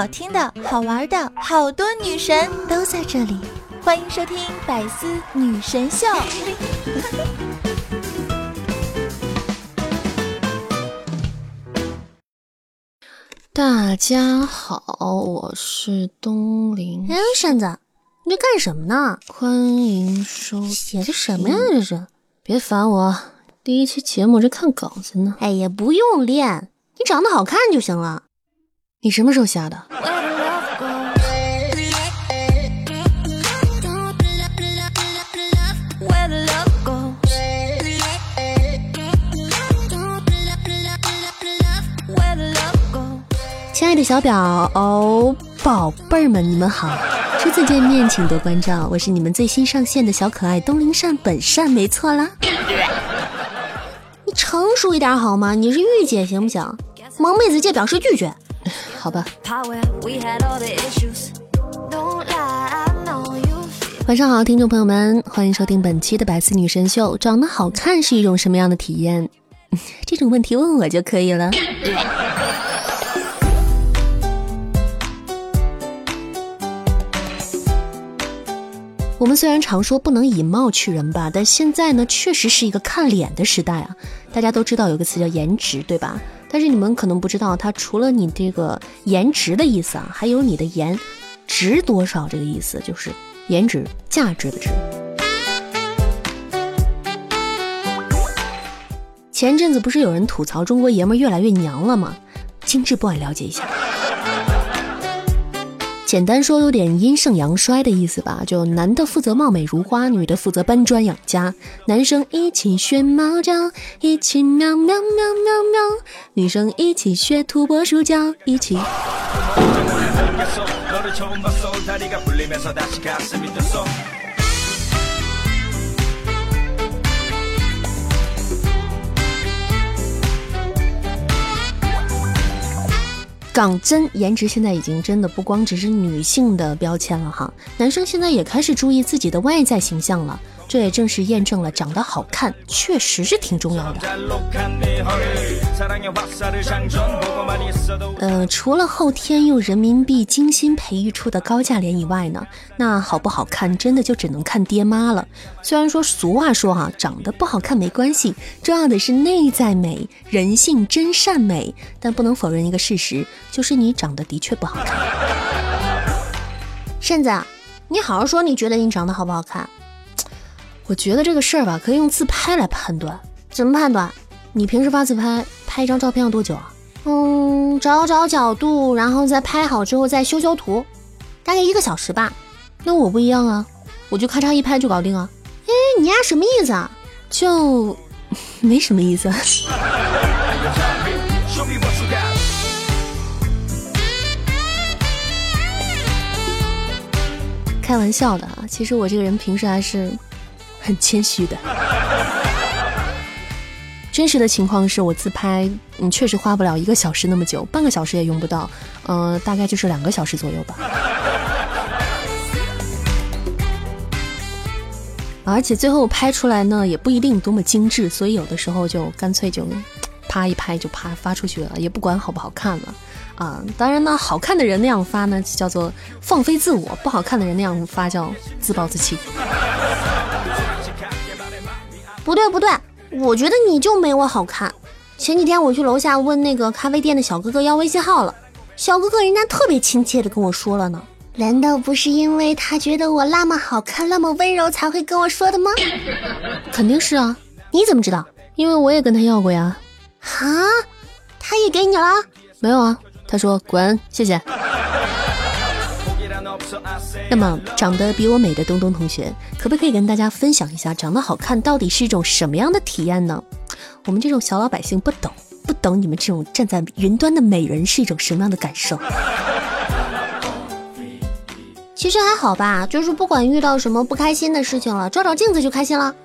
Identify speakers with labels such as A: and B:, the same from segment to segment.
A: 好听的、好玩的，好多女神都在这里，欢迎收听《百思女神秀》。
B: 大家好，我是东林。
C: 哎，扇子，你这干什么呢？
B: 欢迎收
C: 写的什么呀？这是？
B: 别烦我，第一期节目这看稿子呢。
C: 哎呀，不用练，你长得好看就行了。
B: 你什么时候下的？亲爱的小表宝贝儿们，你们好！初次见面，请多关照。我是你们最新上线的小可爱东林善本善，没错啦。
C: 你成熟一点好吗？你是御姐行不行？萌妹子借表示拒绝。
B: 好吧。晚上好，听众朋友们，欢迎收听本期的百思女神秀。长得好看是一种什么样的体验？这种问题问我就可以了。我们虽然常说不能以貌取人吧，但现在呢，确实是一个看脸的时代啊。大家都知道有个词叫颜值，对吧？但是你们可能不知道，它除了你这个颜值的意思啊，还有你的颜值多少这个意思，就是颜值价值的值。前阵子不是有人吐槽中国爷们越来越娘了吗？精致 boy 了解一下。简单说，有点阴盛阳衰的意思吧。就男的负责貌美如花，女的负责搬砖养家。男生一起学猫叫，一起喵喵喵喵喵；女生一起学土拨鼠叫，一起。港真，颜值现在已经真的不光只是女性的标签了哈，男生现在也开始注意自己的外在形象了。这也正是验证了长得好看确实是挺重要的。呃，除了后天用人民币精心培育出的高价脸以外呢，那好不好看真的就只能看爹妈了。虽然说俗话说哈，长得不好看没关系，重要的是内在美，人性真善美。但不能否认一个事实，就是你长得的确不好看。
C: 扇子，你好好说，你觉得你长得好不好看？
B: 我觉得这个事儿吧，可以用自拍来判断。
C: 怎么判断？
B: 你平时发自拍，拍一张照片要多久啊？
C: 嗯，找找角度，然后再拍好之后再修修图，大概一个小时吧。
B: 那我不一样啊，我就咔嚓一拍就搞定啊。
C: 哎，你丫什么意思啊？
B: 就 没什么意思。开玩笑的啊，其实我这个人平时还是。很谦虚的，真实的情况是我自拍，嗯，确实花不了一个小时那么久，半个小时也用不到，嗯，大概就是两个小时左右吧。而且最后拍出来呢，也不一定多么精致，所以有的时候就干脆就啪一拍就啪发出去了，也不管好不好看了啊。当然呢，好看的人那样发呢，叫做放飞自我；不好看的人那样发叫自暴自弃。
C: 不 对不对，我觉得你就没我好看。前几天我去楼下问那个咖啡店的小哥哥要微信号了，小哥哥人家特别亲切的跟我说了呢。难道不是因为他觉得我那么好看、那么温柔才会跟我说的吗？
B: 肯定是啊，
C: 你怎么知道？
B: 因为我也跟他要过呀。
C: 哈，他也给你了？
B: 没有啊，他说滚，谢谢。那么，长得比我美的东东同学，可不可以跟大家分享一下，长得好看到底是一种什么样的体验呢？我们这种小老百姓不懂，不懂你们这种站在云端的美人是一种什么样的感受。
C: 其实还好吧，就是不管遇到什么不开心的事情了，照照镜子就开心了。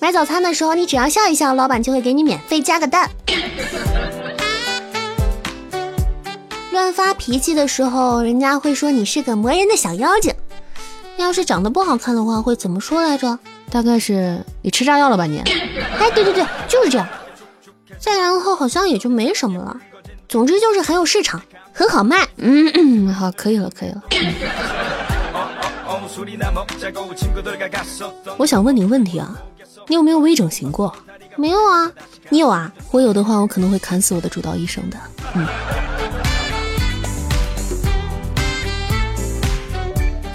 C: 买早餐的时候，你只要笑一笑，老板就会给你免费加个蛋。乱发脾气的时候，人家会说你是个磨人的小妖精。要是长得不好看的话，会怎么说来着？
B: 大概是你吃炸药了吧你？
C: 哎，对对对，就是这样。再然后好像也就没什么了。总之就是很有市场，很好卖。
B: 嗯嗯，好，可以了，可以了。我想问你问题啊，你有没有微整形过？
C: 没有啊，你有啊？
B: 我有的话，我可能会砍死我的主刀医生的。嗯。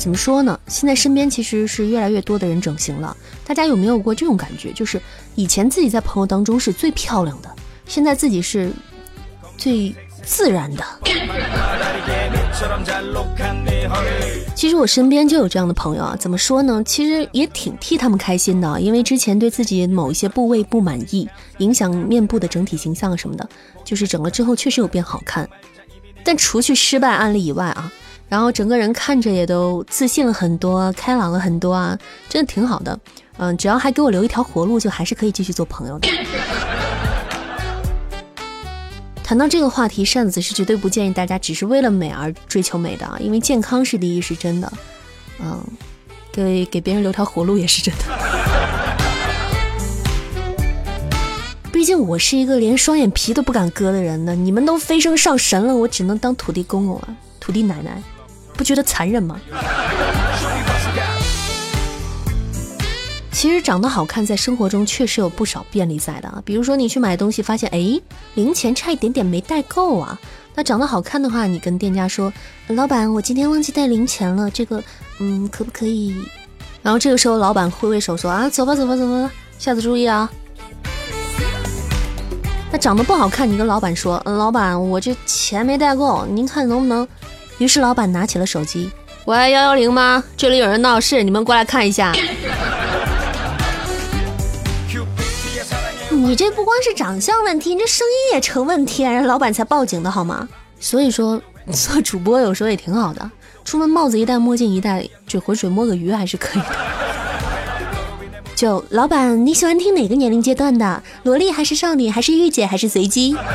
B: 怎么说呢？现在身边其实是越来越多的人整形了。大家有没有过这种感觉？就是以前自己在朋友当中是最漂亮的，现在自己是最自然的。其实我身边就有这样的朋友啊，怎么说呢？其实也挺替他们开心的，因为之前对自己某一些部位不满意，影响面部的整体形象什么的，就是整了之后确实有变好看。但除去失败案例以外啊，然后整个人看着也都自信了很多，开朗了很多啊，真的挺好的。嗯，只要还给我留一条活路，就还是可以继续做朋友的。谈到这个话题，扇子是绝对不建议大家只是为了美而追求美的啊，因为健康是第一，是真的。嗯，给给别人留条活路也是真的。毕竟我是一个连双眼皮都不敢割的人呢，你们都飞升上神了，我只能当土地公公了，土地奶奶，不觉得残忍吗？其实长得好看，在生活中确实有不少便利在的啊。比如说你去买东西，发现哎，零钱差一点点没带够啊。那长得好看的话，你跟店家说，老板，我今天忘记带零钱了，这个，嗯，可不可以？然后这个时候，老板挥挥手说啊，走吧，走吧，走吧，下次注意啊。那长得不好看，你跟老板说，老板，我这钱没带够，您看能不能？于是老板拿起了手机，喂，幺幺零吗？这里有人闹事，你们过来看一下。
C: 你这不光是长相问题，你这声音也成问题，人老板才报警的好吗？
B: 所以说做主播有时候也挺好的，出门帽子一戴，墨镜一戴，这浑水摸个鱼还是可以的。
C: 就老板，你喜欢听哪个年龄阶段的？萝莉还是少女，还是御姐，还是随机？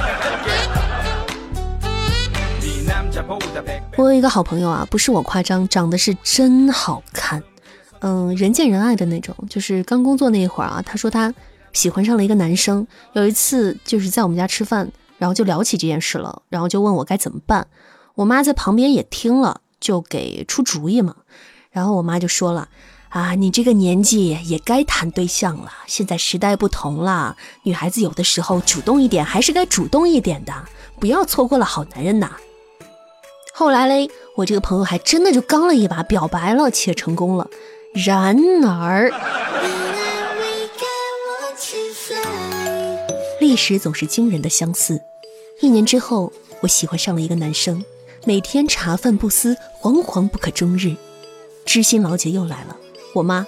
B: 我有一个好朋友啊，不是我夸张，长得是真好看，嗯，人见人爱的那种。就是刚工作那一会儿啊，他说他。喜欢上了一个男生，有一次就是在我们家吃饭，然后就聊起这件事了，然后就问我该怎么办。我妈在旁边也听了，就给出主意嘛。然后我妈就说了：“啊，你这个年纪也该谈对象了，现在时代不同了，女孩子有的时候主动一点还是该主动一点的，不要错过了好男人呐。”后来嘞，我这个朋友还真的就刚了一把，表白了且成功了。然而。历史总是惊人的相似。一年之后，我喜欢上了一个男生，每天茶饭不思，惶惶不可终日。知心老姐又来了，我妈，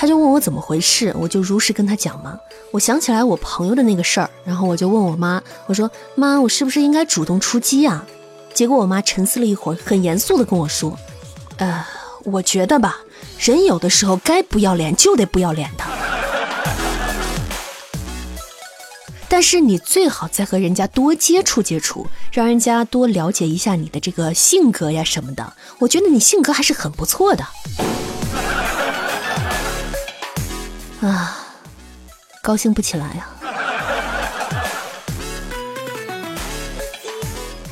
B: 他就问我怎么回事，我就如实跟他讲嘛。我想起来我朋友的那个事儿，然后我就问我妈，我说妈，我是不是应该主动出击啊？结果我妈沉思了一会儿，很严肃的跟我说，呃，我觉得吧，人有的时候该不要脸就得不要脸的。但是你最好再和人家多接触接触，让人家多了解一下你的这个性格呀什么的。我觉得你性格还是很不错的。啊，高兴不起来啊。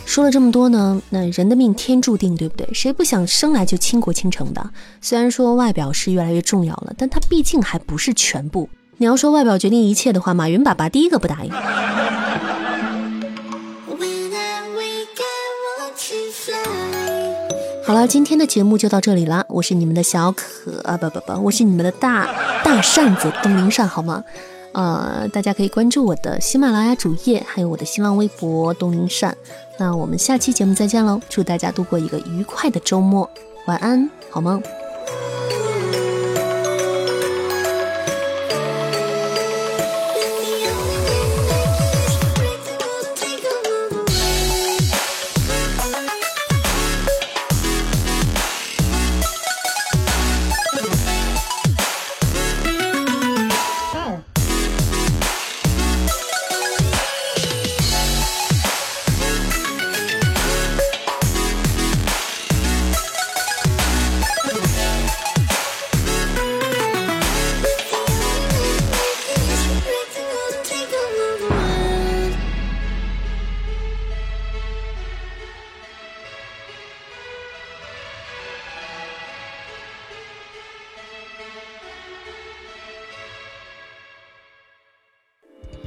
B: 说了这么多呢，那人的命天注定，对不对？谁不想生来就倾国倾城的？虽然说外表是越来越重要了，但它毕竟还不是全部。你要说外表决定一切的话，马云爸爸第一个不答应。好了，今天的节目就到这里了。我是你们的小可啊，不不不，我是你们的大大扇子东林扇，好吗？呃，大家可以关注我的喜马拉雅主页，还有我的新浪微博东林扇。那我们下期节目再见喽！祝大家度过一个愉快的周末，晚安，好梦？